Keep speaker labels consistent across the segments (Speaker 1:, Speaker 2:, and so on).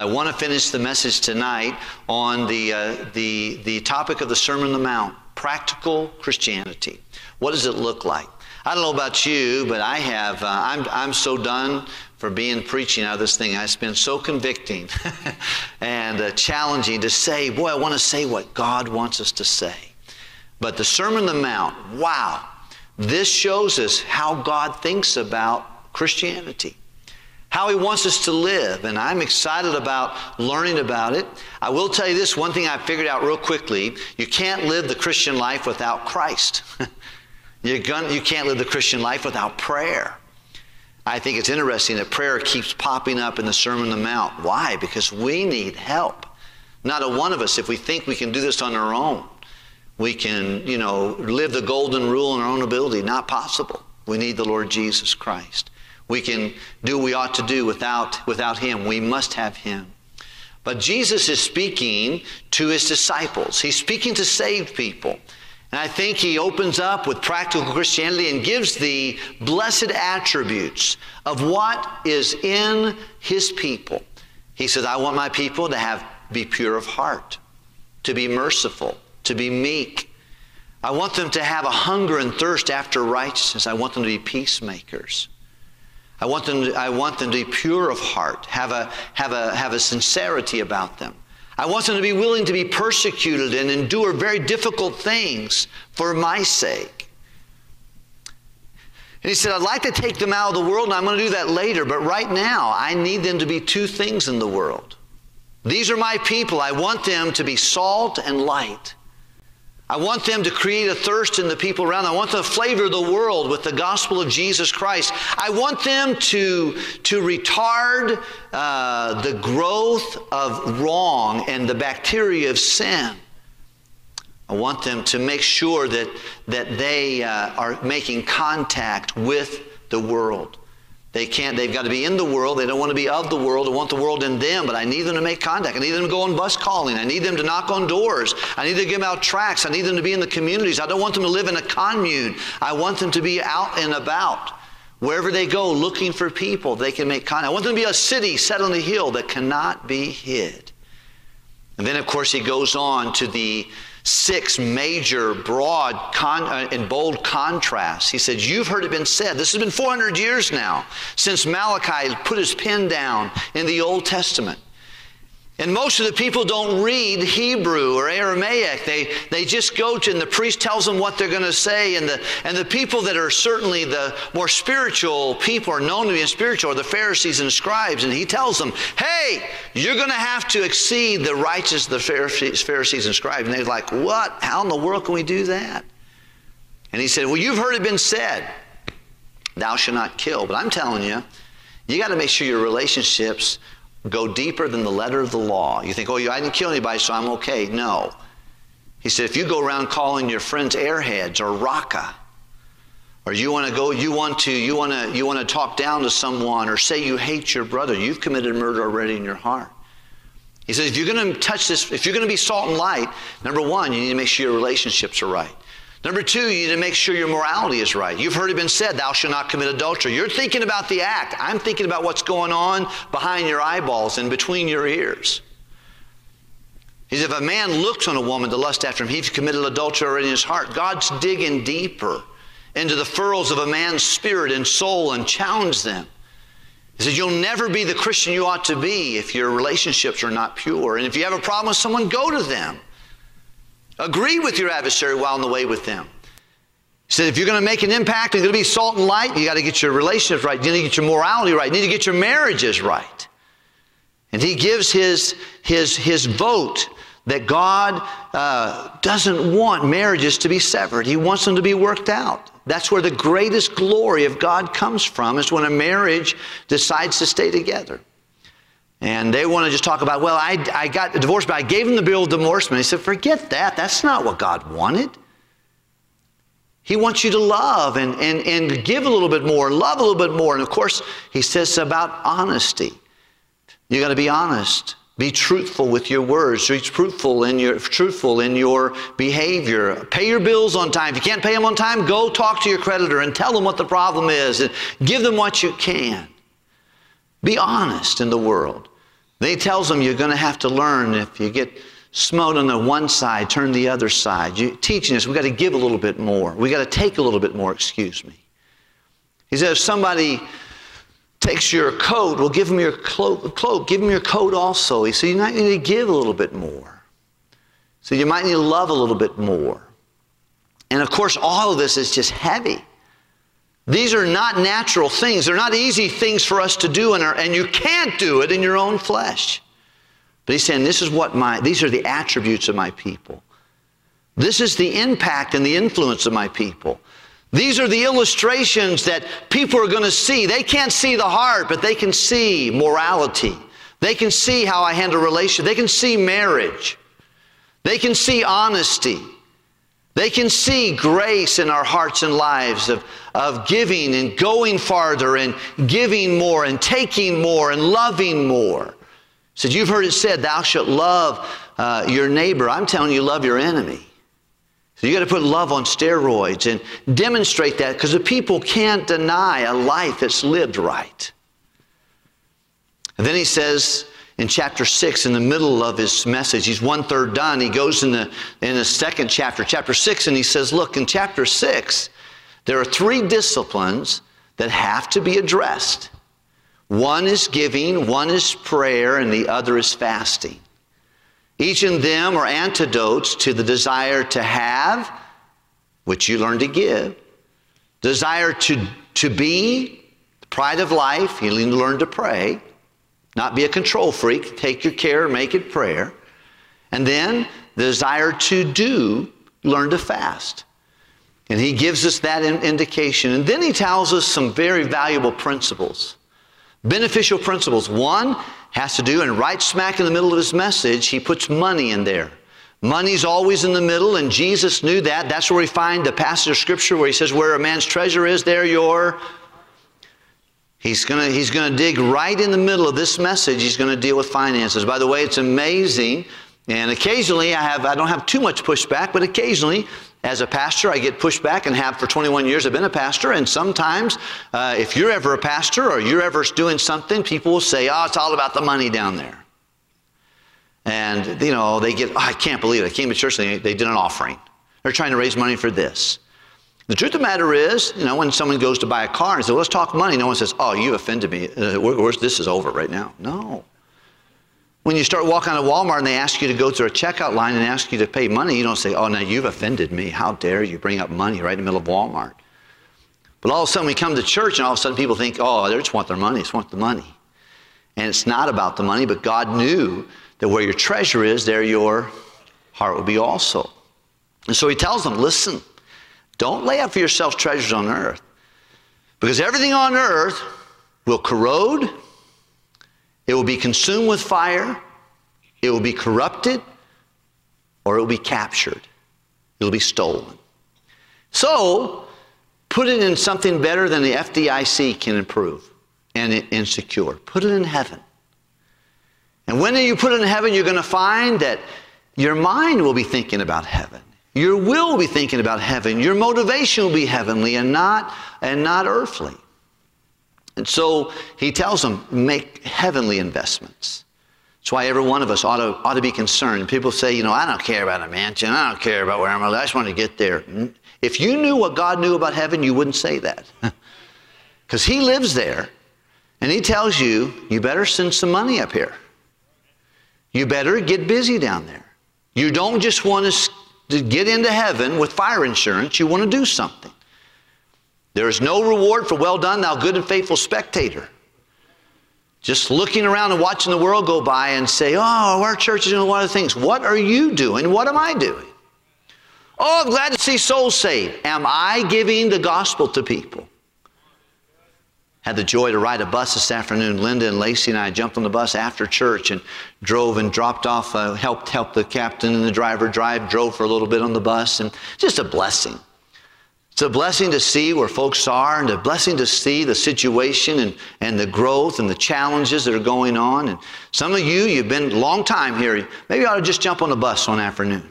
Speaker 1: I want to finish the message tonight on the, uh, the, the topic of the Sermon on the Mount practical Christianity. What does it look like? I don't know about you, but I have, uh, I'm, I'm so done for being preaching out of this thing. It's been so convicting and uh, challenging to say, boy, I want to say what God wants us to say. But the Sermon on the Mount, wow, this shows us how God thinks about Christianity how he wants us to live. And I'm excited about learning about it. I will tell you this one thing I figured out real quickly you can't live the Christian life without Christ. You're gonna, you can't live the Christian life without prayer. I think it's interesting that prayer keeps popping up in the Sermon on the Mount. Why? Because we need help. Not a one of us, if we think we can do this on our own, we can, you know, live the golden rule in our own ability. Not possible. We need the Lord Jesus Christ. We can do what we ought to do without, without Him. We must have Him. But Jesus is speaking to His disciples, He's speaking to saved people. And I think He opens up with practical Christianity and gives the blessed attributes of what is in His people. He says, I want my people to have, be pure of heart, to be merciful, to be meek. I want them to have a hunger and thirst after righteousness. I want them to be peacemakers. I want them to, I want them to be pure of heart, have a, have, a, have a sincerity about them. I want them to be willing to be persecuted and endure very difficult things for my sake. And he said, I'd like to take them out of the world, and I'm going to do that later, but right now, I need them to be two things in the world. These are my people. I want them to be salt and light. I want them to create a thirst in the people around them. I want them to flavor the world with the gospel of Jesus Christ. I want them to, to retard uh, the growth of wrong and the bacteria of sin. I want them to make sure that, that they uh, are making contact with the world. They can't, they've got to be in the world. They don't want to be of the world. I want the world in them, but I need them to make contact. I need them to go on bus calling. I need them to knock on doors. I need to give out tracts. I need them to be in the communities. I don't want them to live in a commune. I want them to be out and about. Wherever they go, looking for people, they can make contact. I want them to be a city set on a hill that cannot be hid. And then, of course, he goes on to the six major, broad, con- uh, and bold contrasts. He said, You've heard it been said. This has been 400 years now since Malachi put his pen down in the Old Testament. And most of the people don't read Hebrew or Aramaic. They, they just go to, and the priest tells them what they're going to say. And the, and the people that are certainly the more spiritual people are known to be spiritual are the Pharisees and scribes. And he tells them, hey, you're going to have to exceed the righteous the Pharisees, and scribes. And they're like, what? How in the world can we do that? And he said, well, you've heard it been said, thou shalt not kill. But I'm telling you, you got to make sure your relationships go deeper than the letter of the law. You think, oh, I didn't kill anybody, so I'm okay. No. He said, if you go around calling your friends airheads or raca, or you want to go, you want to, you want to, you want to talk down to someone, or say you hate your brother, you've committed murder already in your heart. He says, if you're going to touch this, if you're going to be salt and light, number one, you need to make sure your relationships are right. Number two, you need to make sure your morality is right. You've heard it been said, thou shalt not commit adultery. You're thinking about the act. I'm thinking about what's going on behind your eyeballs and between your ears. He says, if a man looks on a woman to lust after him, he's committed adultery in his heart. God's digging deeper into the furrows of a man's spirit and soul and challenge them. He says, You'll never be the Christian you ought to be if your relationships are not pure. And if you have a problem with someone, go to them. Agree with your adversary while on the way with them. He said, if you're going to make an impact and going to be salt and light, you got to get your relationships right. You need to get your morality right. You need to get your marriages right. And he gives his, his, his vote that God uh, doesn't want marriages to be severed. He wants them to be worked out. That's where the greatest glory of God comes from, is when a marriage decides to stay together. And they want to just talk about, well, I, I got divorced, but I gave him the bill of divorcement. He said, forget that. That's not what God wanted. He wants you to love and, and, and give a little bit more, love a little bit more. And of course, he says about honesty. You got to be honest. Be truthful with your words. Be truthful in your truthful in your behavior. Pay your bills on time. If you can't pay them on time, go talk to your creditor and tell them what the problem is and give them what you can. Be honest in the world. Then he tells them you're going to have to learn if you get smote on the one side, turn the other side. You, teaching us, we've got to give a little bit more. We've got to take a little bit more, excuse me. He says, if somebody takes your coat, well, give him your cloak, cloak, give him your coat also. He said, you might need to give a little bit more. So you might need to love a little bit more. And of course, all of this is just heavy. These are not natural things. They're not easy things for us to do, in our, and you can't do it in your own flesh. But he's saying, this is what my, these are the attributes of my people. This is the impact and the influence of my people. These are the illustrations that people are going to see. They can't see the heart, but they can see morality. They can see how I handle relations. They can see marriage. They can see honesty. They can see grace in our hearts and lives of, of giving and going farther and giving more and taking more and loving more. Said, You've heard it said, Thou shalt love uh, your neighbor. I'm telling you, love your enemy. So you got to put love on steroids and demonstrate that because the people can't deny a life that's lived right. And then he says in chapter 6, in the middle of his message, he's one third done. He goes in the, in the second chapter, chapter 6, and he says, Look, in chapter 6, there are three disciplines that have to be addressed. One is giving, one is prayer, and the other is fasting. Each of them are antidotes to the desire to have, which you learn to give, desire to, to be, the pride of life, you learn to pray, not be a control freak, take your care, make it prayer. And then the desire to do, learn to fast. And he gives us that indication. And then he tells us some very valuable principles, beneficial principles. One, has to do, and right smack in the middle of his message, he puts money in there. Money's always in the middle, and Jesus knew that. That's where we find the passage of scripture where he says, Where a man's treasure is, there your. He's going he's gonna dig right in the middle of this message. He's going to deal with finances. By the way, it's amazing. And occasionally, I, have, I don't have too much pushback, but occasionally as a pastor, I get pushed back and have for 21 years. I've been a pastor, and sometimes uh, if you're ever a pastor or you're ever doing something, people will say, "Oh, it's all about the money down there." And you know, they get, oh, "I can't believe it! I came to church and they, they did an offering. They're trying to raise money for this." The truth of the matter is, you know, when someone goes to buy a car and says, "Let's talk money," no one says, "Oh, you offended me. Uh, this is over right now." No. When you start walking out Walmart and they ask you to go through a checkout line and ask you to pay money, you don't say, oh, now you've offended me. How dare you bring up money right in the middle of Walmart? But all of a sudden we come to church and all of a sudden people think, oh, they just want their money. They just want the money. And it's not about the money, but God knew that where your treasure is, there your heart will be also. And so he tells them, listen, don't lay up for yourselves treasures on earth. Because everything on earth will corrode, it will be consumed with fire, it will be corrupted, or it will be captured. It'll be stolen. So, put it in something better than the FDIC can improve and insecure. Put it in heaven. And when you put it in heaven, you're going to find that your mind will be thinking about heaven. Your will will be thinking about heaven. Your motivation will be heavenly and not, and not earthly. And so he tells them, make heavenly investments. That's why every one of us ought to, ought to be concerned. People say, you know, I don't care about a mansion. I don't care about where I'm at. I just want to get there. Mm. If you knew what God knew about heaven, you wouldn't say that. Because he lives there. And he tells you, you better send some money up here. You better get busy down there. You don't just want to get into heaven with fire insurance. You want to do something. There is no reward for well done, thou good and faithful spectator. Just looking around and watching the world go by and say, oh, our church is doing a lot of things. What are you doing? What am I doing? Oh, I'm glad to see souls saved. Am I giving the gospel to people? Had the joy to ride a bus this afternoon. Linda and Lacey and I jumped on the bus after church and drove and dropped off, uh, helped help the captain and the driver drive, drove for a little bit on the bus, and just a blessing. It's a blessing to see where folks are and a blessing to see the situation and, and the growth and the challenges that are going on. And some of you, you've been a long time here. Maybe you ought to just jump on the bus one afternoon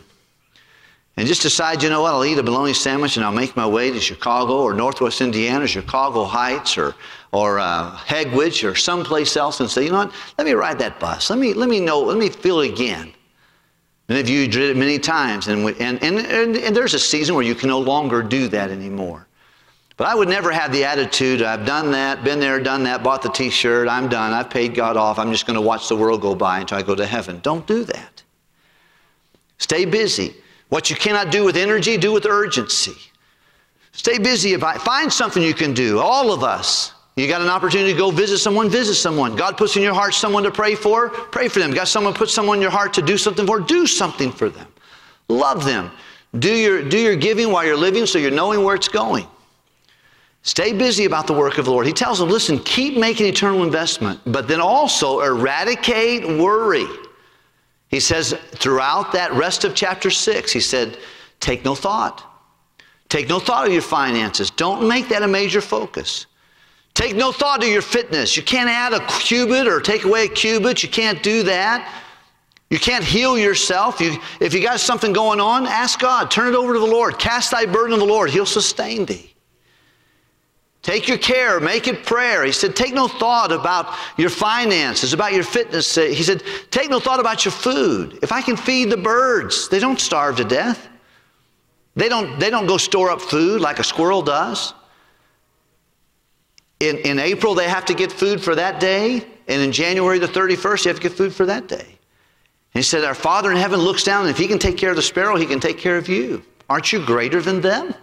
Speaker 1: and just decide, you know what, I'll eat a bologna sandwich and I'll make my way to Chicago or Northwest Indiana, Chicago Heights or, or uh, Hegewisch or someplace else and say, you know what, let me ride that bus. Let me, let me know, let me feel again. And if you did it many times, and, and, and, and, and there's a season where you can no longer do that anymore. But I would never have the attitude, I've done that, been there, done that, bought the t shirt, I'm done, I've paid God off, I'm just going to watch the world go by until I go to heaven. Don't do that. Stay busy. What you cannot do with energy, do with urgency. Stay busy about find something you can do. All of us. You got an opportunity to go visit someone, visit someone. God puts in your heart someone to pray for, pray for them. Got someone put someone in your heart to do something for, do something for them. Love them. Do your, do your giving while you're living so you're knowing where it's going. Stay busy about the work of the Lord. He tells them, listen, keep making eternal investment, but then also eradicate worry. He says throughout that rest of chapter 6, he said, take no thought. Take no thought of your finances. Don't make that a major focus. Take no thought of your fitness. You can't add a cubit or take away a cubit. You can't do that. You can't heal yourself. You, if you got something going on, ask God. Turn it over to the Lord. Cast thy burden on the Lord. He'll sustain thee. Take your care, make it prayer. He said, Take no thought about your finances, about your fitness. He said, Take no thought about your food. If I can feed the birds, they don't starve to death. They don't, they don't go store up food like a squirrel does. In, in April, they have to get food for that day, and in January the 31st, you have to get food for that day. And he said, Our Father in heaven looks down, and if He can take care of the sparrow, He can take care of you. Aren't you greater than them? He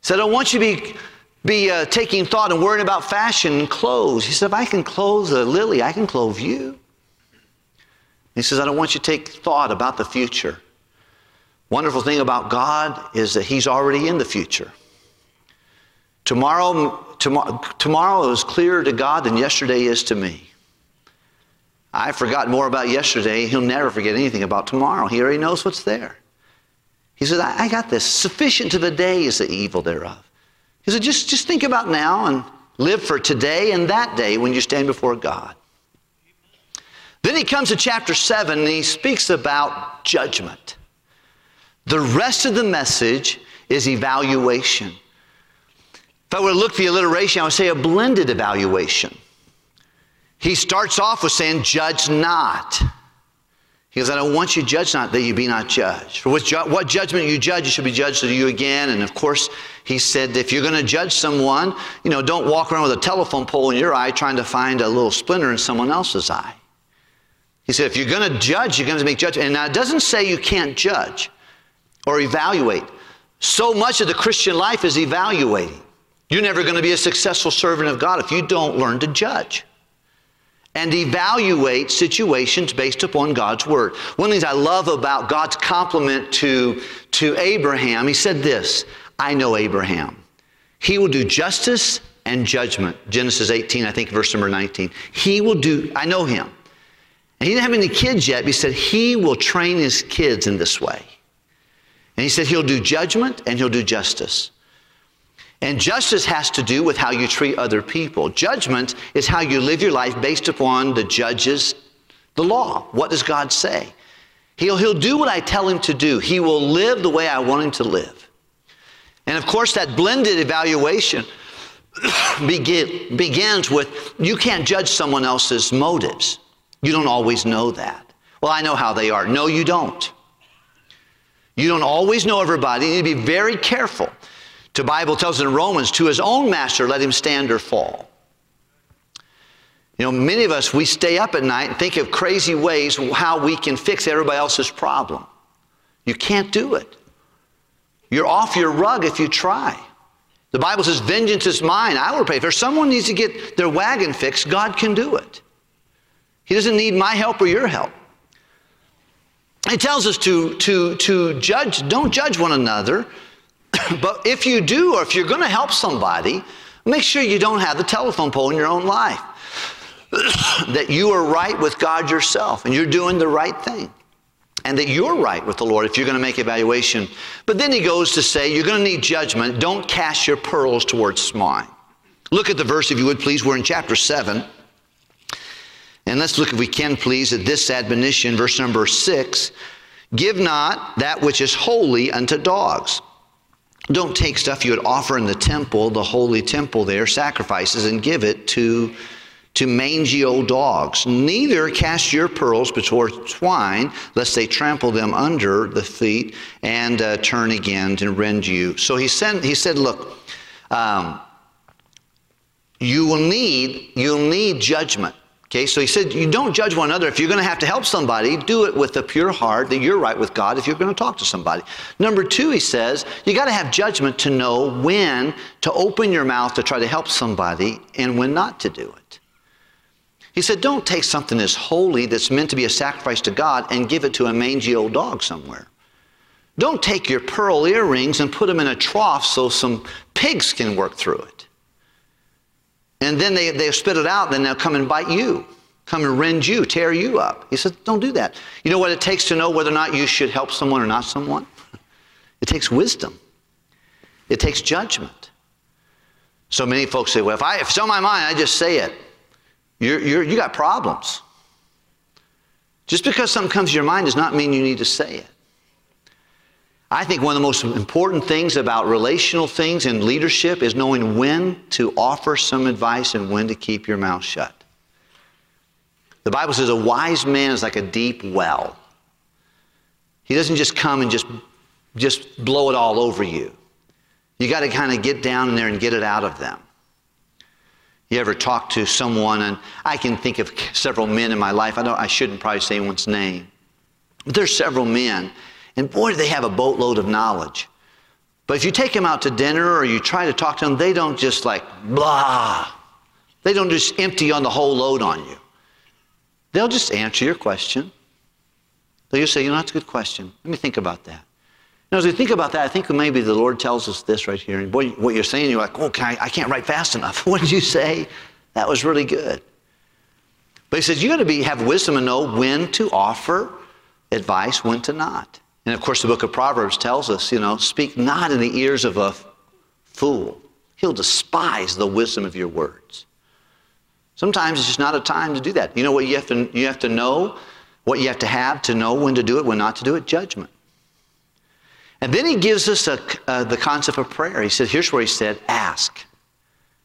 Speaker 1: said, I want you to be be uh, taking thought and worrying about fashion and clothes. He said, if I can clothe a lily, I can clothe you. He says, I don't want you to take thought about the future. Wonderful thing about God is that He's already in the future. Tomorrow, tomorrow, tomorrow is clearer to God than yesterday is to me. I forgot more about yesterday. He'll never forget anything about tomorrow. He already knows what's there. He says, I, I got this. Sufficient to the day is the evil thereof. He said, just, just think about now and live for today and that day when you stand before God. Then he comes to chapter 7 and he speaks about judgment. The rest of the message is evaluation. If I were to look for the alliteration, I would say a blended evaluation. He starts off with saying, Judge not. He goes, I don't want you to judge not that you be not judged. For what, ju- what judgment you judge, you should be judged to you again. And of course, he said, if you're going to judge someone, you know, don't walk around with a telephone pole in your eye trying to find a little splinter in someone else's eye. He said, if you're going to judge, you're going to make judgment. And now it doesn't say you can't judge or evaluate. So much of the Christian life is evaluating. You're never going to be a successful servant of God if you don't learn to judge and evaluate situations based upon God's word. One of the things I love about God's compliment to, to Abraham, he said this I know Abraham. He will do justice and judgment. Genesis 18, I think, verse number 19. He will do, I know him. And he didn't have any kids yet, but he said he will train his kids in this way. And he said he'll do judgment and he'll do justice. And justice has to do with how you treat other people. Judgment is how you live your life based upon the judges, the law. What does God say? He'll, he'll do what I tell him to do. He will live the way I want him to live. And of course, that blended evaluation begin, begins with you can't judge someone else's motives. You don't always know that. Well, I know how they are. No, you don't. You don't always know everybody. You need to be very careful. The Bible tells in Romans, to his own master, let him stand or fall. You know, many of us, we stay up at night and think of crazy ways how we can fix everybody else's problem. You can't do it. You're off your rug if you try. The Bible says, vengeance is mine. I will pay. If someone needs to get their wagon fixed, God can do it. He doesn't need my help or your help. He tells us to, to, to judge, don't judge one another, but if you do, or if you're going to help somebody, make sure you don't have the telephone pole in your own life. that you are right with God yourself and you're doing the right thing. And that you're right with the Lord if you're going to make evaluation. But then he goes to say, you're going to need judgment. Don't cast your pearls towards swine. Look at the verse, if you would please. We're in chapter 7. And let's look, if we can please, at this admonition, verse number 6. Give not that which is holy unto dogs. Don't take stuff you would offer in the temple, the holy temple there, sacrifices, and give it to, to mangy old dogs. Neither cast your pearls before swine, lest they trample them under the feet and uh, turn again and rend you. So he said, he said Look, um, you will need, you'll need judgment. Okay, so he said, you don't judge one another. If you're going to have to help somebody, do it with a pure heart that you're right with God if you're going to talk to somebody. Number two, he says, you got to have judgment to know when to open your mouth to try to help somebody and when not to do it. He said, don't take something that's holy, that's meant to be a sacrifice to God, and give it to a mangy old dog somewhere. Don't take your pearl earrings and put them in a trough so some pigs can work through it. And then they, they spit it out, then they'll come and bite you, come and rend you, tear you up. He said, don't do that. You know what it takes to know whether or not you should help someone or not someone? It takes wisdom. It takes judgment. So many folks say, well, if, I, if it's on my mind, I just say it. You're, you're, you got problems. Just because something comes to your mind does not mean you need to say it. I think one of the most important things about relational things and leadership is knowing when to offer some advice and when to keep your mouth shut. The Bible says a wise man is like a deep well. He doesn't just come and just, just blow it all over you. You got to kind of get down in there and get it out of them. You ever talk to someone, and I can think of several men in my life. I, don't, I shouldn't probably say anyone's name. But there's several men and boy, do they have a boatload of knowledge. But if you take them out to dinner or you try to talk to them, they don't just like blah. They don't just empty on the whole load on you. They'll just answer your question. They'll just say, you know, that's a good question. Let me think about that. Now, as we think about that, I think maybe the Lord tells us this right here. And boy, what you're saying, you're like, oh, I, I can't write fast enough. what did you say? That was really good. But he says, you got to be have wisdom and know when to offer advice, when to not. And of course, the book of Proverbs tells us, you know, speak not in the ears of a fool. He'll despise the wisdom of your words. Sometimes it's just not a time to do that. You know what you have to, you have to know? What you have to have to know when to do it, when not to do it? Judgment. And then he gives us a, uh, the concept of prayer. He said, here's where he said, ask,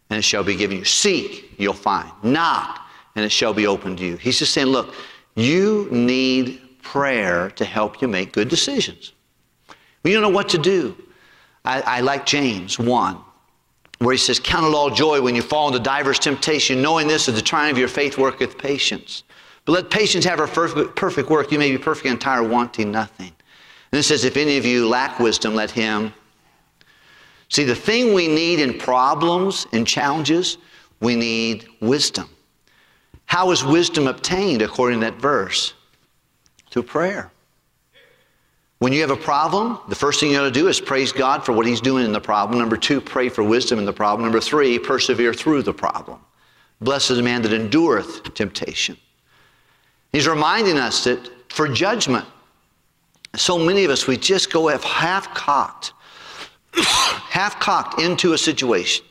Speaker 1: and it shall be given you. Seek, you'll find. Knock, and it shall be opened to you. He's just saying, look, you need prayer to help you make good decisions. You don't know what to do, I, I like James 1, where he says, Count it all joy when you fall into diverse temptation, knowing this is the trying of your faith worketh patience. But let patience have her perfect work. You may be perfect and entire, wanting nothing. And it says, If any of you lack wisdom, let him. See, the thing we need in problems and challenges, we need wisdom. How is wisdom obtained according to that verse? through prayer. When you have a problem, the first thing you ought to do is praise God for what He's doing in the problem. Number two, pray for wisdom in the problem. Number three, persevere through the problem. Blessed is the man that endureth temptation. He's reminding us that for judgment, so many of us, we just go half cocked, half cocked into a situation.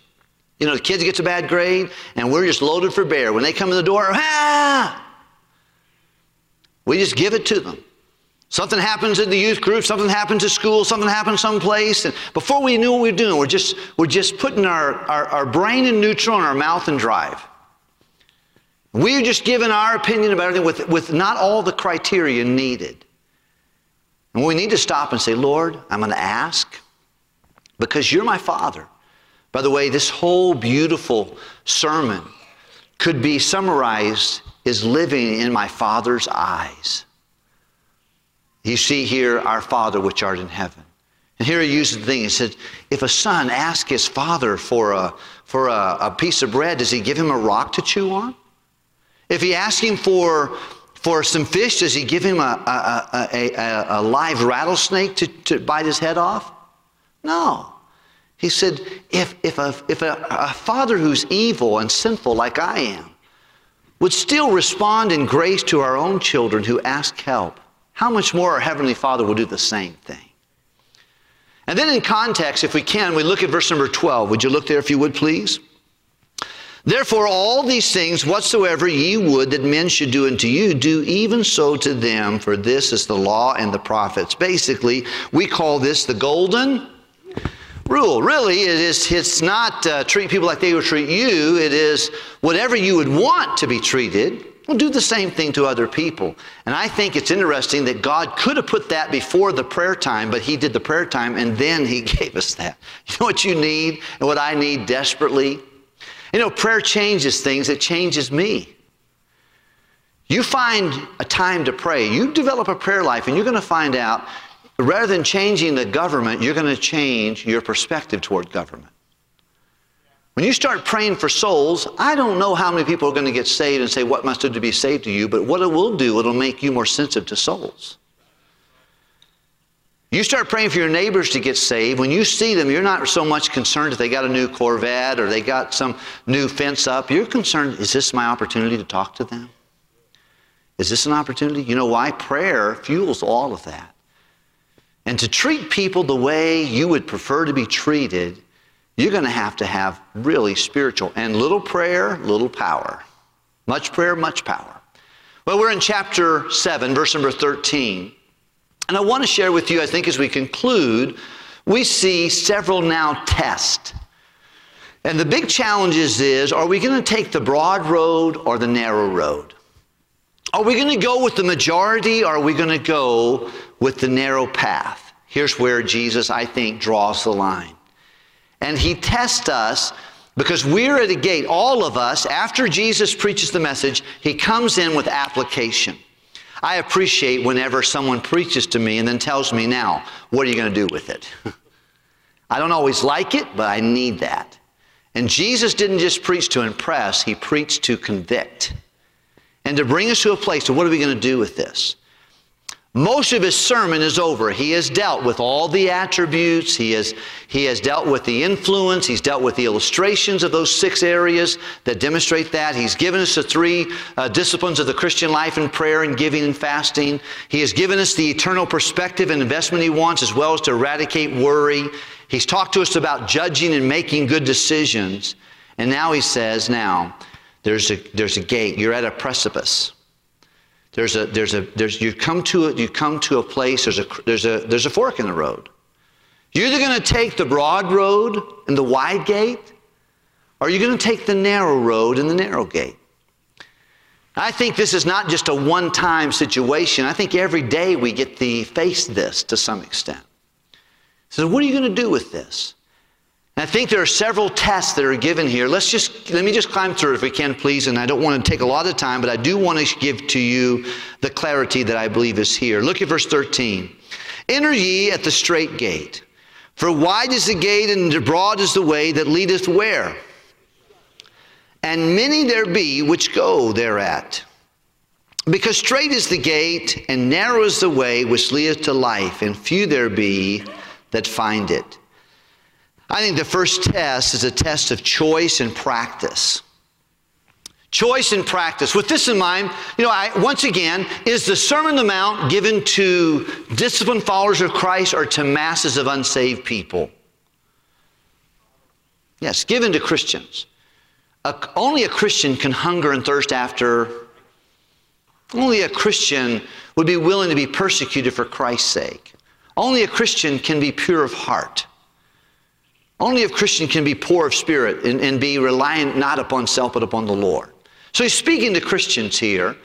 Speaker 1: You know, the kids gets a bad grade, and we're just loaded for bear. When they come in the door, ah! We just give it to them. Something happens in the youth group, something happens at school, something happens someplace, and before we knew what we were doing, we're just, we're just putting our, our, our brain in neutral and our mouth in drive. We're just giving our opinion about everything with, with not all the criteria needed. And we need to stop and say, Lord, I'm going to ask because you're my Father. By the way, this whole beautiful sermon could be summarized is living in my Father's eyes. You see here, our Father which art in heaven. And here he uses the thing. He said, if a son asks his father for a, for a, a piece of bread, does he give him a rock to chew on? If he asks him for, for some fish, does he give him a, a, a, a live rattlesnake to, to bite his head off? No. He said, if, if, a, if a, a father who's evil and sinful like I am would still respond in grace to our own children who ask help, how much more our Heavenly Father will do the same thing? And then in context, if we can, we look at verse number 12. Would you look there if you would, please? Therefore, all these things whatsoever ye would that men should do unto you, do even so to them, for this is the law and the prophets. Basically, we call this the golden rule. Really, it is, it's not uh, treat people like they would treat you, it is whatever you would want to be treated. Well, do the same thing to other people. And I think it's interesting that God could have put that before the prayer time, but He did the prayer time and then He gave us that. You know what you need and what I need desperately? You know, prayer changes things, it changes me. You find a time to pray, you develop a prayer life, and you're going to find out rather than changing the government, you're going to change your perspective toward government. When you start praying for souls, I don't know how many people are going to get saved and say, What must do to be saved to you? But what it will do, it'll make you more sensitive to souls. You start praying for your neighbors to get saved. When you see them, you're not so much concerned if they got a new Corvette or they got some new fence up. You're concerned, is this my opportunity to talk to them? Is this an opportunity? You know why? Prayer fuels all of that. And to treat people the way you would prefer to be treated, you're going to have to have really spiritual and little prayer, little power. Much prayer, much power. Well, we're in chapter 7, verse number 13. And I want to share with you, I think, as we conclude, we see several now tests. And the big challenges is are we going to take the broad road or the narrow road? Are we going to go with the majority or are we going to go with the narrow path? Here's where Jesus, I think, draws the line. And he tests us because we're at a gate, all of us, after Jesus preaches the message, he comes in with application. I appreciate whenever someone preaches to me and then tells me, now, what are you going to do with it? I don't always like it, but I need that. And Jesus didn't just preach to impress, he preached to convict and to bring us to a place of what are we going to do with this? Most of his sermon is over. He has dealt with all the attributes. He has, he has dealt with the influence. He's dealt with the illustrations of those six areas that demonstrate that. He's given us the three uh, disciplines of the Christian life in prayer and giving and fasting. He has given us the eternal perspective and investment he wants, as well as to eradicate worry. He's talked to us about judging and making good decisions. And now he says, now, there's a, there's a gate. You're at a precipice. There's a, there's a, there's, you come to a, you come to a place, there's a, there's a, there's a fork in the road. You're either going to take the broad road and the wide gate, or you're going to take the narrow road and the narrow gate. I think this is not just a one time situation. I think every day we get to face this to some extent. So, what are you going to do with this? I think there are several tests that are given here. Let's just let me just climb through if we can, please. And I don't want to take a lot of time, but I do want to give to you the clarity that I believe is here. Look at verse 13. Enter ye at the strait gate, for wide is the gate and broad is the way that leadeth where? And many there be which go thereat. Because strait is the gate, and narrow is the way which leadeth to life, and few there be that find it. I think the first test is a test of choice and practice. Choice and practice. With this in mind, you know, I, once again, is the Sermon on the Mount given to disciplined followers of Christ or to masses of unsaved people? Yes, given to Christians. A, only a Christian can hunger and thirst after, only a Christian would be willing to be persecuted for Christ's sake. Only a Christian can be pure of heart. Only a Christian can be poor of spirit and, and be reliant not upon self but upon the Lord. So he's speaking to Christians here,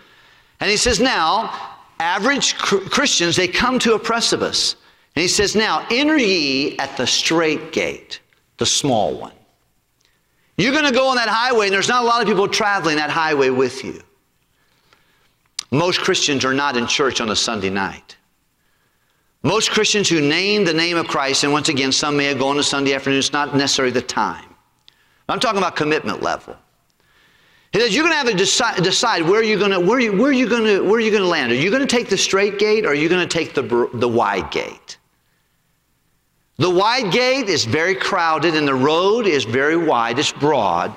Speaker 1: and he says, Now, average Christians, they come to a precipice. And he says, Now, enter ye at the strait gate, the small one. You're going to go on that highway, and there's not a lot of people traveling that highway with you. Most Christians are not in church on a Sunday night. Most Christians who name the name of Christ, and once again, some may have gone to Sunday afternoon, it's not necessarily the time. I'm talking about commitment level. He says you're going to have to decide, decide where you're going to where you where going to where you going to land. Are you going to take the straight gate or are you going to take the the wide gate? The wide gate is very crowded and the road is very wide. It's broad,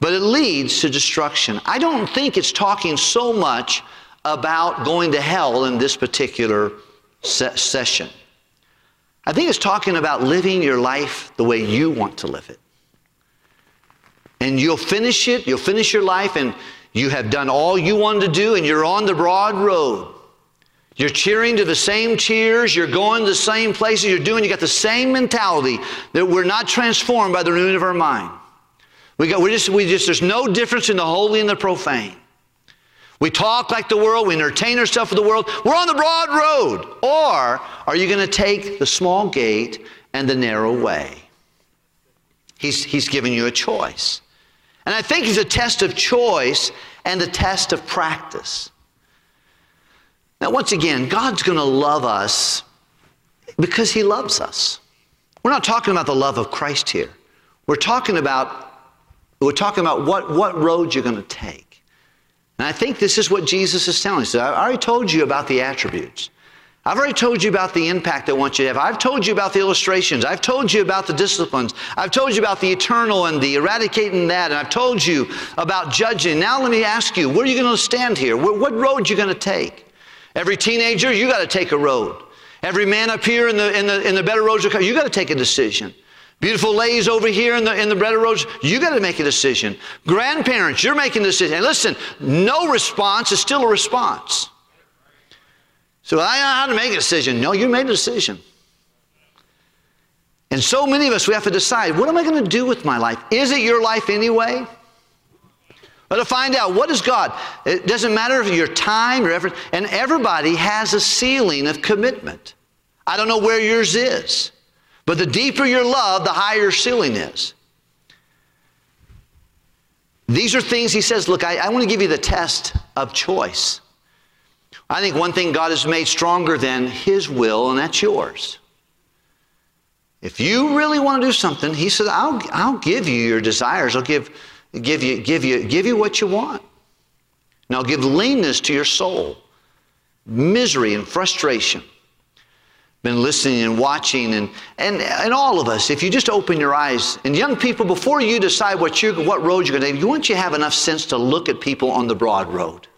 Speaker 1: but it leads to destruction. I don't think it's talking so much about going to hell in this particular session. I think it's talking about living your life the way you want to live it. and you'll finish it, you'll finish your life, and you have done all you wanted to do, and you're on the broad road. You're cheering to the same cheers, you're going to the same places, you're doing, you got the same mentality that we're not transformed by the renewing of our mind. We got, we just, we just, there's no difference in the holy and the profane. We talk like the world, we entertain ourselves with the world. We're on the broad road. Or are you going to take the small gate and the narrow way? He's, he's giving you a choice. And I think it's a test of choice and a test of practice. Now, once again, God's going to love us because He loves us. We're not talking about the love of Christ here. We're talking about we're talking about what, what road you're going to take. And I think this is what Jesus is telling us. I already told you about the attributes. I've already told you about the impact I want you to have. I've told you about the illustrations. I've told you about the disciplines. I've told you about the eternal and the eradicating that. And I've told you about judging. Now let me ask you, where are you going to stand here? What road are you going to take? Every teenager, you got to take a road. Every man up here in the, in the, in the better roads, you got to take a decision. Beautiful ladies over here in the, in the better roads, you got to make a decision. Grandparents, you're making a decision. And listen, no response is still a response. So I know how to make a decision. No, you made a decision. And so many of us, we have to decide, what am I going to do with my life? Is it your life anyway? But to find out what is God. It doesn't matter if your time or effort, and everybody has a ceiling of commitment. I don't know where yours is, but the deeper your love, the higher your ceiling is. These are things he says, look, I, I want to give you the test of choice. I think one thing God has made stronger than His will, and that's yours. If you really want to do something, He said, I'll, I'll give you your desires. I'll give, give, you, give, you, give you what you want. And I'll give leanness to your soul, misery and frustration. Been listening and watching, and, and, and all of us, if you just open your eyes, and young people, before you decide what, you what road you're going to take, you want you have enough sense to look at people on the broad road.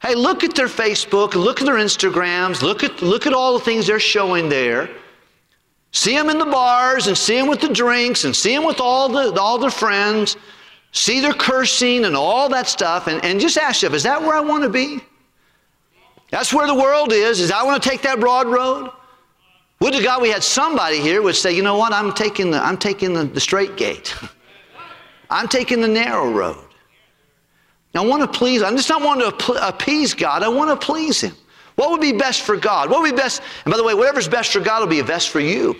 Speaker 1: Hey, look at their Facebook, look at their Instagrams, look at, look at all the things they're showing there. See them in the bars and see them with the drinks and see them with all, the, all their friends. See their cursing and all that stuff. And, and just ask yourself, is that where I want to be? That's where the world is. Is I want to take that broad road? Would to God we had somebody here would say, you know what, I'm taking the, I'm taking the, the straight gate. I'm taking the narrow road. I want to please, I'm just not wanting to appease God, I want to please Him. What would be best for God? What would be best? And by the way, whatever's best for God will be best for you.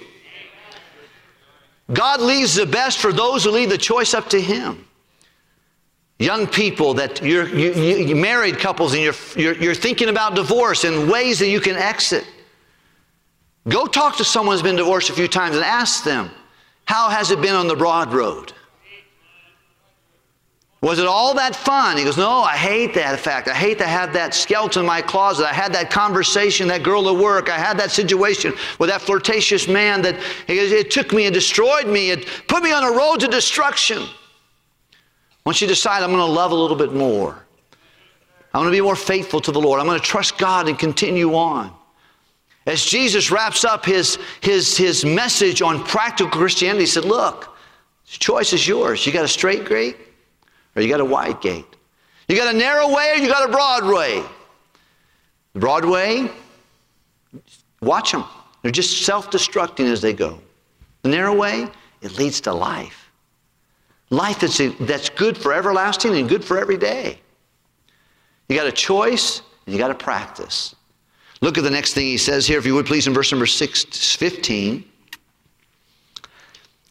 Speaker 1: God leaves the best for those who leave the choice up to Him. Young people that you're, you, you married couples and you're, you're, you're thinking about divorce and ways that you can exit. Go talk to someone who's been divorced a few times and ask them, how has it been on the broad road? Was it all that fun? He goes, No, I hate that fact. I hate to have that skeleton in my closet. I had that conversation, that girl at work. I had that situation with that flirtatious man that it took me and destroyed me. It put me on a road to destruction. Once you decide, I'm going to love a little bit more, I'm going to be more faithful to the Lord, I'm going to trust God and continue on. As Jesus wraps up his, his, his message on practical Christianity, he said, Look, the choice is yours. You got a straight gate or you got a wide gate. You got a narrow way or you got a broad way. The broad way, watch them. They're just self destructing as they go. The narrow way, it leads to life. Life that's, that's good for everlasting and good for every day. You got a choice and you got to practice. Look at the next thing he says here, if you would please, in verse number 6, 15.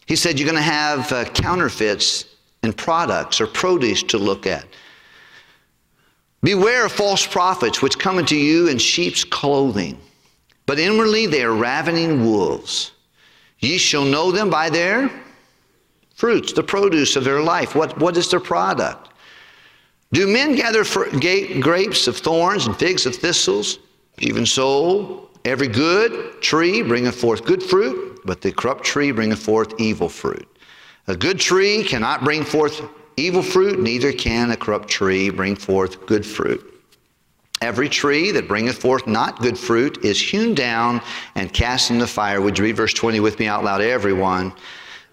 Speaker 1: He said, You're going to have uh, counterfeits and products or produce to look at. Beware of false prophets which come unto you in sheep's clothing, but inwardly they are ravening wolves. Ye shall know them by their fruits, the produce of their life. What, what is their product? Do men gather grapes of thorns and figs of thistles? Even so, every good tree bringeth forth good fruit, but the corrupt tree bringeth forth evil fruit. A good tree cannot bring forth evil fruit, neither can a corrupt tree bring forth good fruit. Every tree that bringeth forth not good fruit is hewn down and cast into the fire. Would you read verse 20 with me out loud, everyone?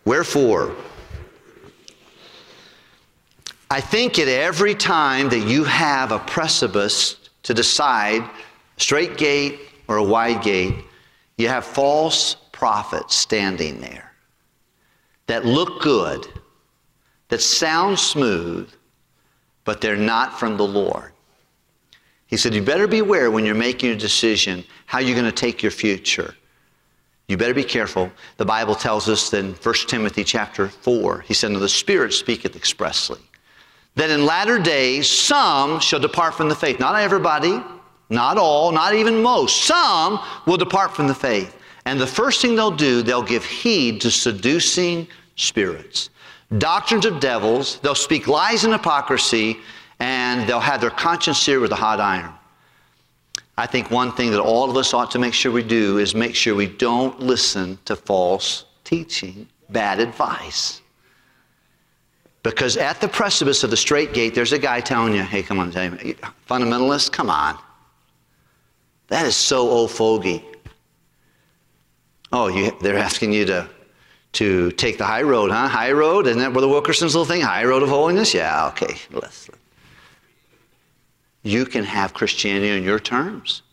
Speaker 1: Wherefore, I think at every time that you have a precipice to decide, straight gate or a wide gate, you have false prophets standing there that look good, that sound smooth, but they're not from the Lord. He said, You better beware when you're making a decision how you're going to take your future. You better be careful. The Bible tells us in 1 Timothy chapter 4, he said, The Spirit speaketh expressly, that in latter days some shall depart from the faith. Not everybody, not all, not even most. Some will depart from the faith. And the first thing they'll do, they'll give heed to seducing spirits, doctrines of devils. They'll speak lies and hypocrisy, and they'll have their conscience seared with a hot iron. I think one thing that all of us ought to make sure we do is make sure we don't listen to false teaching, bad advice. Because at the precipice of the strait gate, there's a guy telling you, hey, come on, fundamentalist, come on. That is so old fogey. Oh, you, they're asking you to, to take the high road, huh? High road? Isn't that Brother Wilkerson's little thing? High road of holiness? Yeah, okay. Let's, you can have Christianity on your terms.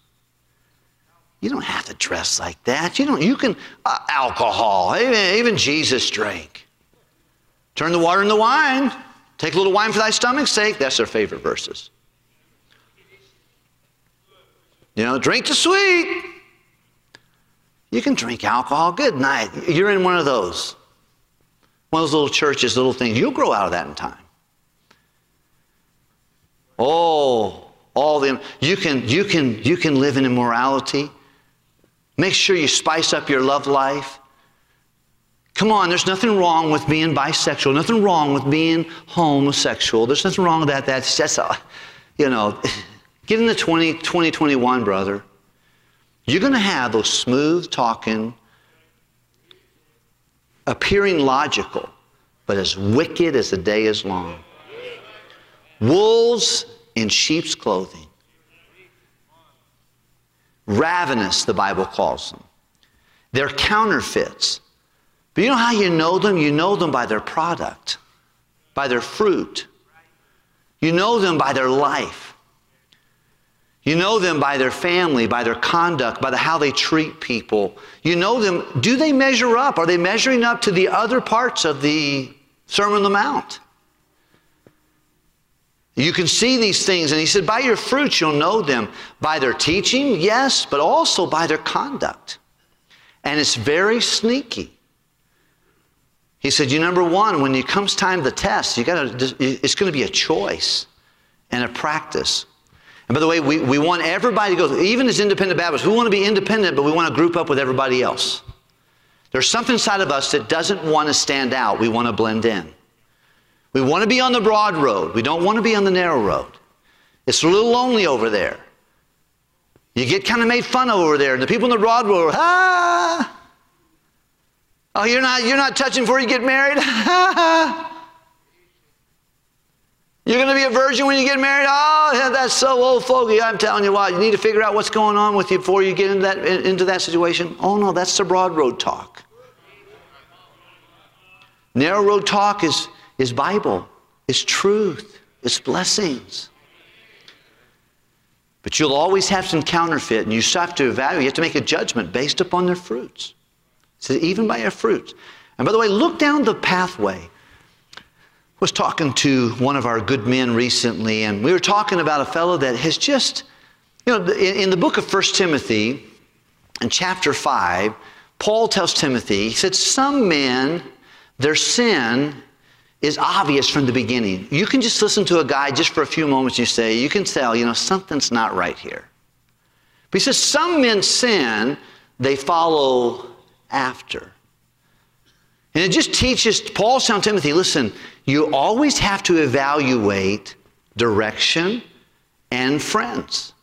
Speaker 1: You don't have to dress like that. You don't. You can uh, alcohol. Even, even Jesus drank. Turn the water into wine. Take a little wine for thy stomach's sake. That's their favorite verses. You know, drink the sweet. You can drink alcohol. Good night. You're in one of those. One of those little churches, little things. You'll grow out of that in time. Oh, all them. You can, you can, you can live in immorality. Make sure you spice up your love life. Come on, there's nothing wrong with being bisexual, nothing wrong with being homosexual. There's nothing wrong with that. That's just, a, you know, get the 20, 2021, brother. You're going to have those smooth talking, appearing logical, but as wicked as the day is long. Wolves in sheep's clothing. Ravenous, the Bible calls them. They're counterfeits. But you know how you know them? You know them by their product, by their fruit. You know them by their life. You know them by their family, by their conduct, by the, how they treat people. You know them. Do they measure up? Are they measuring up to the other parts of the Sermon on the Mount? You can see these things. And he said, By your fruits you'll know them. By their teaching, yes, but also by their conduct. And it's very sneaky. He said, You number one, when it comes time to test, you gotta, it's going to be a choice and a practice. And by the way, we, we want everybody to go, even as independent Baptists, we want to be independent, but we want to group up with everybody else. There's something inside of us that doesn't want to stand out, we want to blend in. We want to be on the broad road. We don't want to be on the narrow road. It's a little lonely over there. You get kind of made fun of over there. And the people in the broad road, ah. Oh, you're not, you're not touching before you get married? You're going to be a virgin when you get married? Oh, that's so old fogey. I'm telling you what, you need to figure out what's going on with you before you get into that, into that situation. Oh, no, that's the broad road talk. Narrow road talk is is Bible, it's truth, it's blessings. But you'll always have some counterfeit, and you have to evaluate. You have to make a judgment based upon their fruits. So even by their fruits. And by the way, look down the pathway. I was talking to one of our good men recently, and we were talking about a fellow that has just, you know, in, in the book of 1 Timothy, in chapter 5, Paul tells Timothy, he said, Some men, their sin is obvious from the beginning. You can just listen to a guy just for a few moments, you say, you can tell, you know, something's not right here. But he says, some men sin, they follow after. And it just teaches, Paul's telling Timothy, listen, you always have to evaluate direction and friends.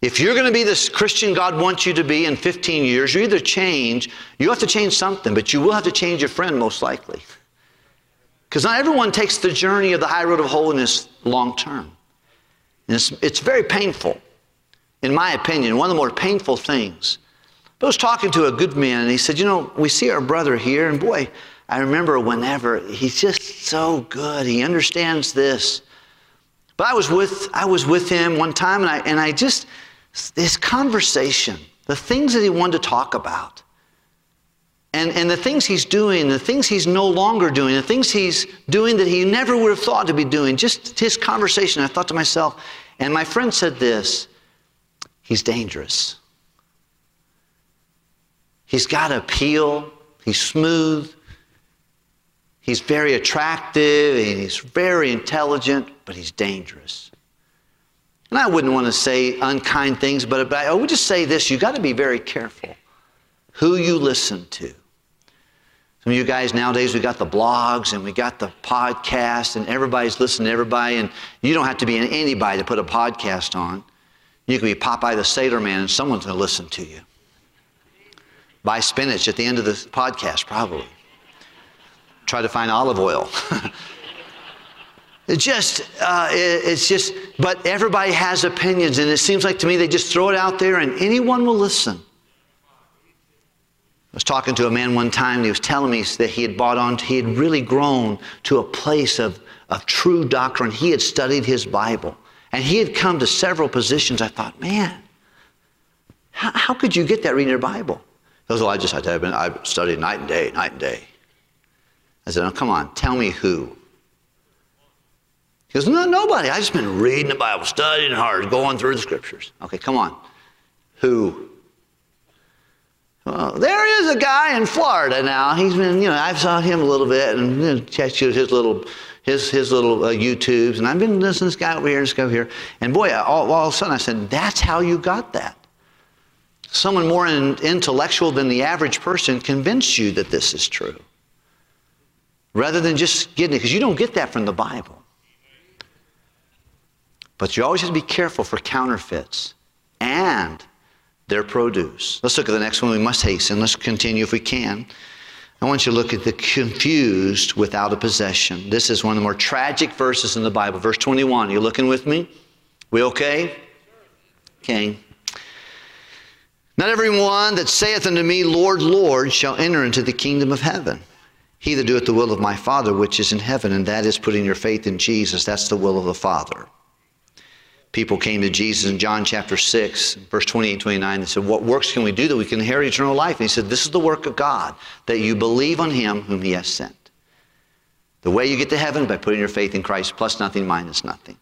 Speaker 1: If you're going to be this Christian God wants you to be in 15 years, you either change, you have to change something, but you will have to change your friend most likely. Because not everyone takes the journey of the high road of holiness long term. It's, it's very painful, in my opinion, one of the more painful things But I was talking to a good man, and he said, You know, we see our brother here, and boy, I remember whenever he's just so good. He understands this. But I was with, I was with him one time, and I, and I just, this conversation, the things that he wanted to talk about, and, and the things he's doing, the things he's no longer doing, the things he's doing that he never would have thought to be doing, just his conversation, I thought to myself, and my friend said this he's dangerous. He's got appeal, he's smooth, he's very attractive, and he's very intelligent, but he's dangerous. And I wouldn't want to say unkind things, but I would just say this you've got to be very careful who you listen to. Some of you guys nowadays, we got the blogs and we got the podcast, and everybody's listening to everybody, and you don't have to be anybody to put a podcast on. You can be Popeye the Sailor Man, and someone's going to listen to you. Buy spinach at the end of the podcast, probably. Try to find olive oil. It just, uh, it, it's just, but everybody has opinions, and it seems like to me they just throw it out there and anyone will listen. I was talking to a man one time, and he was telling me that he had bought on, he had really grown to a place of, of true doctrine. He had studied his Bible, and he had come to several positions. I thought, man, how, how could you get that reading your Bible? Goes, well, I just, I've, been, I've studied night and day, night and day. I said, oh, come on, tell me who. He goes, no, nobody. I've just been reading the Bible, studying hard, going through the scriptures. Okay, come on. Who? Well, there is a guy in Florida now. He's been, you know, I've saw him a little bit and you know, checked his little, his, his little uh, YouTubes, and I've been listening to this guy over here and this guy over here. And boy, all, all of a sudden I said, that's how you got that. Someone more in, intellectual than the average person convinced you that this is true. Rather than just getting it, because you don't get that from the Bible. But you always have to be careful for counterfeits and their produce. Let's look at the next one. We must hasten. Let's continue if we can. I want you to look at the confused without a possession. This is one of the more tragic verses in the Bible. Verse 21. You looking with me? We okay? Okay. Not everyone that saith unto me, Lord, Lord, shall enter into the kingdom of heaven. He that doeth the will of my Father which is in heaven, and that is putting your faith in Jesus. That's the will of the Father people came to Jesus in John chapter 6, verse 28 and 29. They said, What works can we do that we can inherit eternal life? And he said, This is the work of God, that you believe on him whom he has sent. The way you get to heaven by putting your faith in Christ, plus nothing minus nothing.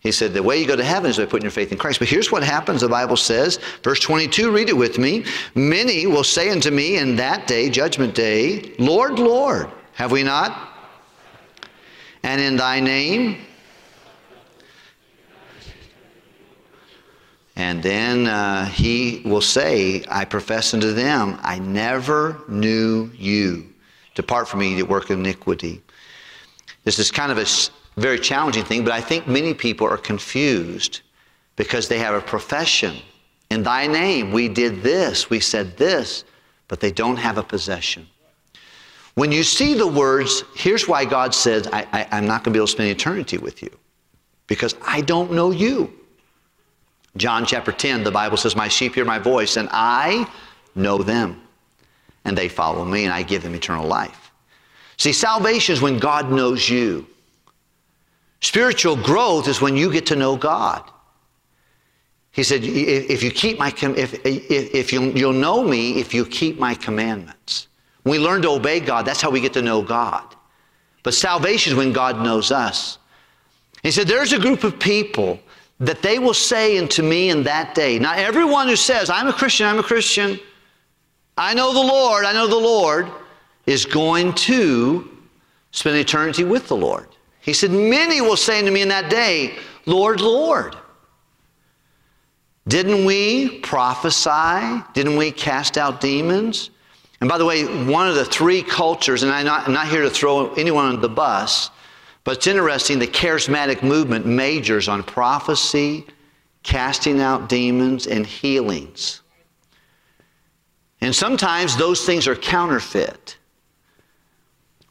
Speaker 1: He said, The way you go to heaven is by putting your faith in Christ. But here's what happens the Bible says, verse 22, read it with me. Many will say unto me in that day, judgment day, Lord, Lord, have we not? And in thy name, And then uh, he will say, I profess unto them, I never knew you. Depart from me, you work of iniquity. This is kind of a very challenging thing, but I think many people are confused because they have a profession. In thy name, we did this, we said this, but they don't have a possession. When you see the words, here's why God says, I, am not going to be able to spend eternity with you because I don't know you. John chapter 10, the Bible says, My sheep hear my voice, and I know them. And they follow me, and I give them eternal life. See, salvation is when God knows you. Spiritual growth is when you get to know God. He said, if you keep my, if, if, if you, you'll know me if you keep my commandments. We learn to obey God, that's how we get to know God. But salvation is when God knows us. He said, there's a group of people that they will say unto me in that day. Now, everyone who says, I'm a Christian, I'm a Christian, I know the Lord, I know the Lord, is going to spend eternity with the Lord. He said, Many will say unto me in that day, Lord, Lord. Didn't we prophesy? Didn't we cast out demons? And by the way, one of the three cultures, and I'm not, I'm not here to throw anyone on the bus, but it's interesting, the charismatic movement majors on prophecy, casting out demons, and healings. And sometimes those things are counterfeit.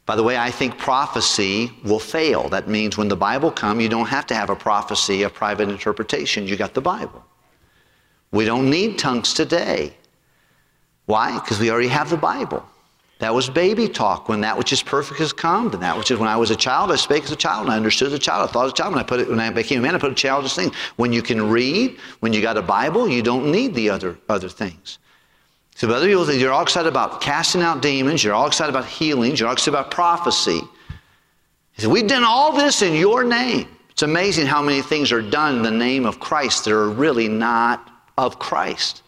Speaker 1: By the way, I think prophecy will fail. That means when the Bible comes, you don't have to have a prophecy, a private interpretation. You got the Bible. We don't need tongues today. Why? Because we already have the Bible. That was baby talk. When that which is perfect has come, then that which is when I was a child, I spake as a child, and I understood as a child, I thought as a child, when I put it when I became a man, I put a childish thing. When you can read, when you got a Bible, you don't need the other other things. So other people think you're all excited about casting out demons, you're all excited about healings, you're all excited about prophecy. He said, We've done all this in your name. It's amazing how many things are done in the name of Christ that are really not of Christ.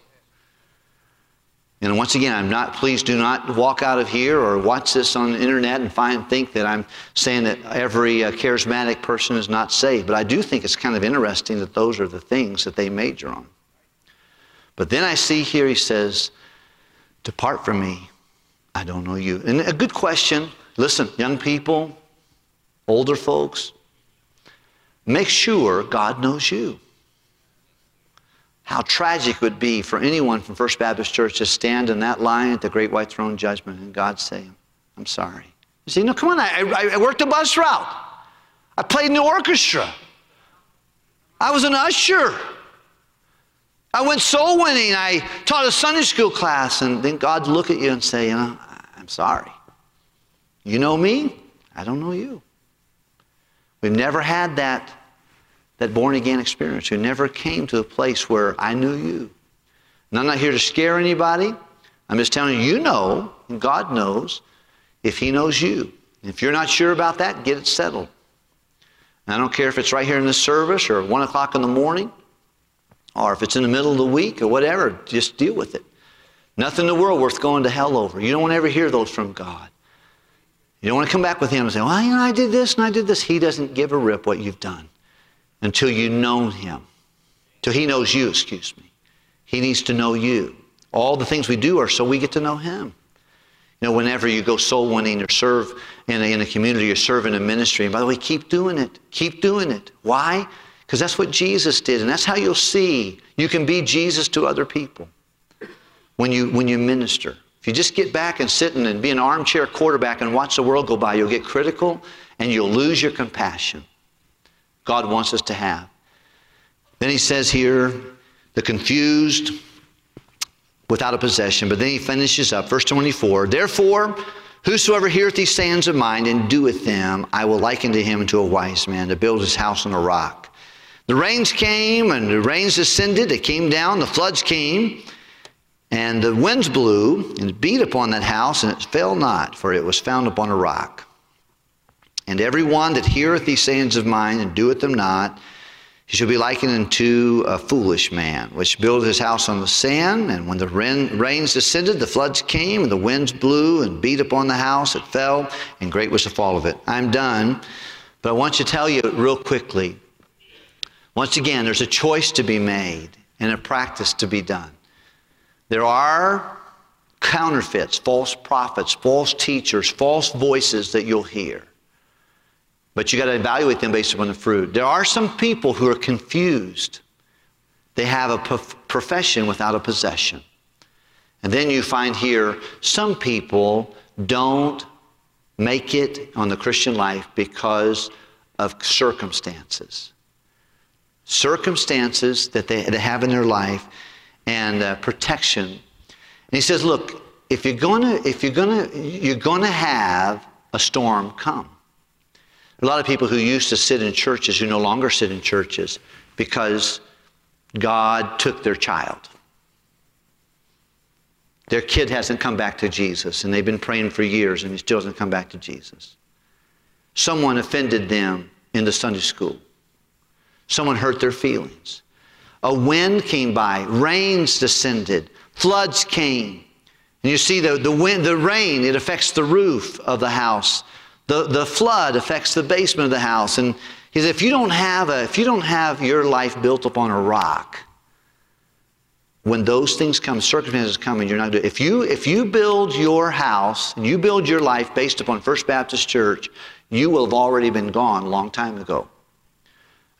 Speaker 1: And once again, I'm not, please do not walk out of here or watch this on the internet and find, think that I'm saying that every uh, charismatic person is not saved. But I do think it's kind of interesting that those are the things that they major on. But then I see here he says, Depart from me, I don't know you. And a good question. Listen, young people, older folks, make sure God knows you how tragic it would be for anyone from First Baptist Church to stand in that line at the great white throne judgment and God say, I'm sorry. You say, no, come on, I, I, worked a bus route. I played in the orchestra. I was an usher. I went soul winning. I taught a Sunday school class. And then God look at you and say, you know, I'm sorry. You know me? I don't know you. We've never had that that born again experience, who never came to a place where I knew you. And I'm not here to scare anybody. I'm just telling you, you know, and God knows if He knows you. If you're not sure about that, get it settled. And I don't care if it's right here in this service or 1 o'clock in the morning or if it's in the middle of the week or whatever, just deal with it. Nothing in the world worth going to hell over. You don't want to ever hear those from God. You don't want to come back with Him and say, well, you know, I did this and I did this. He doesn't give a rip what you've done until you know him. Till he knows you, excuse me. He needs to know you. All the things we do are so we get to know him. You know, whenever you go soul winning or serve in a, in a community or serve in a ministry, and by the way, keep doing it. Keep doing it. Why? Because that's what Jesus did, and that's how you'll see you can be Jesus to other people when you, when you minister. If you just get back and sit and be an armchair quarterback and watch the world go by, you'll get critical and you'll lose your compassion. God wants us to have. Then he says here, the confused without a possession. But then he finishes up, verse 24 Therefore, whosoever heareth these sayings of mine and doeth them, I will liken to him to a wise man to build his house on a rock. The rains came and the rains descended, it came down, the floods came, and the winds blew and beat upon that house, and it fell not, for it was found upon a rock. And every one that heareth these sayings of mine and doeth them not, he shall be likened unto a foolish man, which built his house on the sand. And when the rains descended, the floods came, and the winds blew and beat upon the house. It fell, and great was the fall of it. I'm done, but I want to tell you real quickly. Once again, there's a choice to be made and a practice to be done. There are counterfeits, false prophets, false teachers, false voices that you'll hear. But you got to evaluate them based upon the fruit. There are some people who are confused. They have a profession without a possession. And then you find here some people don't make it on the Christian life because of circumstances. Circumstances that they, have in their life and uh, protection. And he says, look, if you're gonna, if you're gonna, you're gonna have a storm come. A lot of people who used to sit in churches who no longer sit in churches because God took their child. Their kid hasn't come back to Jesus, and they've been praying for years, and he still hasn't come back to Jesus. Someone offended them in the Sunday school. Someone hurt their feelings. A wind came by, rains descended, floods came. And you see the, the wind, the rain, it affects the roof of the house. The, the flood affects the basement of the house. And he said, if you don't have a, if you don't have your life built upon a rock, when those things come, circumstances come, and you're not doing if you if you build your house and you build your life based upon First Baptist Church, you will have already been gone a long time ago.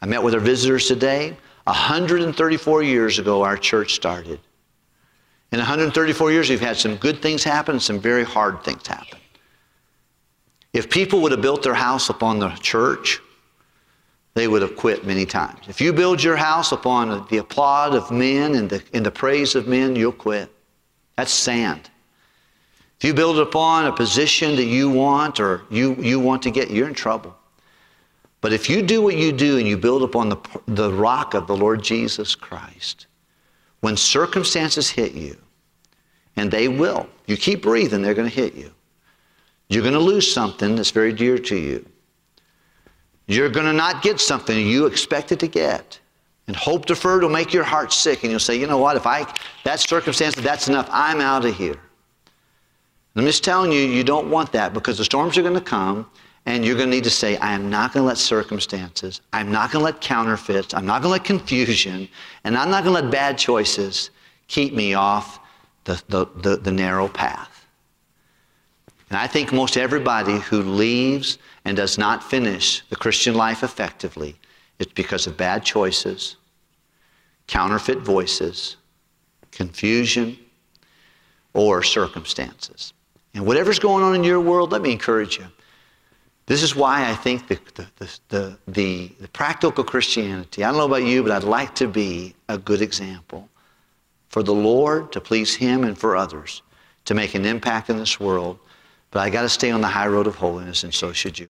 Speaker 1: I met with our visitors today. 134 years ago, our church started. In 134 years, we've had some good things happen some very hard things happen. If people would have built their house upon the church, they would have quit many times. If you build your house upon the applaud of men and the, and the praise of men, you'll quit. That's sand. If you build upon a position that you want or you, you want to get, you're in trouble. But if you do what you do and you build upon the, the rock of the Lord Jesus Christ, when circumstances hit you, and they will, you keep breathing, they're going to hit you. You're going to lose something that's very dear to you. You're going to not get something you expected to get. And hope deferred will make your heart sick, and you'll say, you know what, if I, that circumstance, that's enough, I'm out of here. I'm just telling you, you don't want that because the storms are going to come, and you're going to need to say, I am not going to let circumstances, I'm not going to let counterfeits, I'm not going to let confusion, and I'm not going to let bad choices keep me off the, the, the, the narrow path. And I think most everybody who leaves and does not finish the Christian life effectively, it's because of bad choices, counterfeit voices, confusion, or circumstances. And whatever's going on in your world, let me encourage you. This is why I think the, the, the, the, the practical Christianity, I don't know about you, but I'd like to be a good example for the Lord, to please Him, and for others to make an impact in this world. But I got to stay on the high road of holiness, and so should you.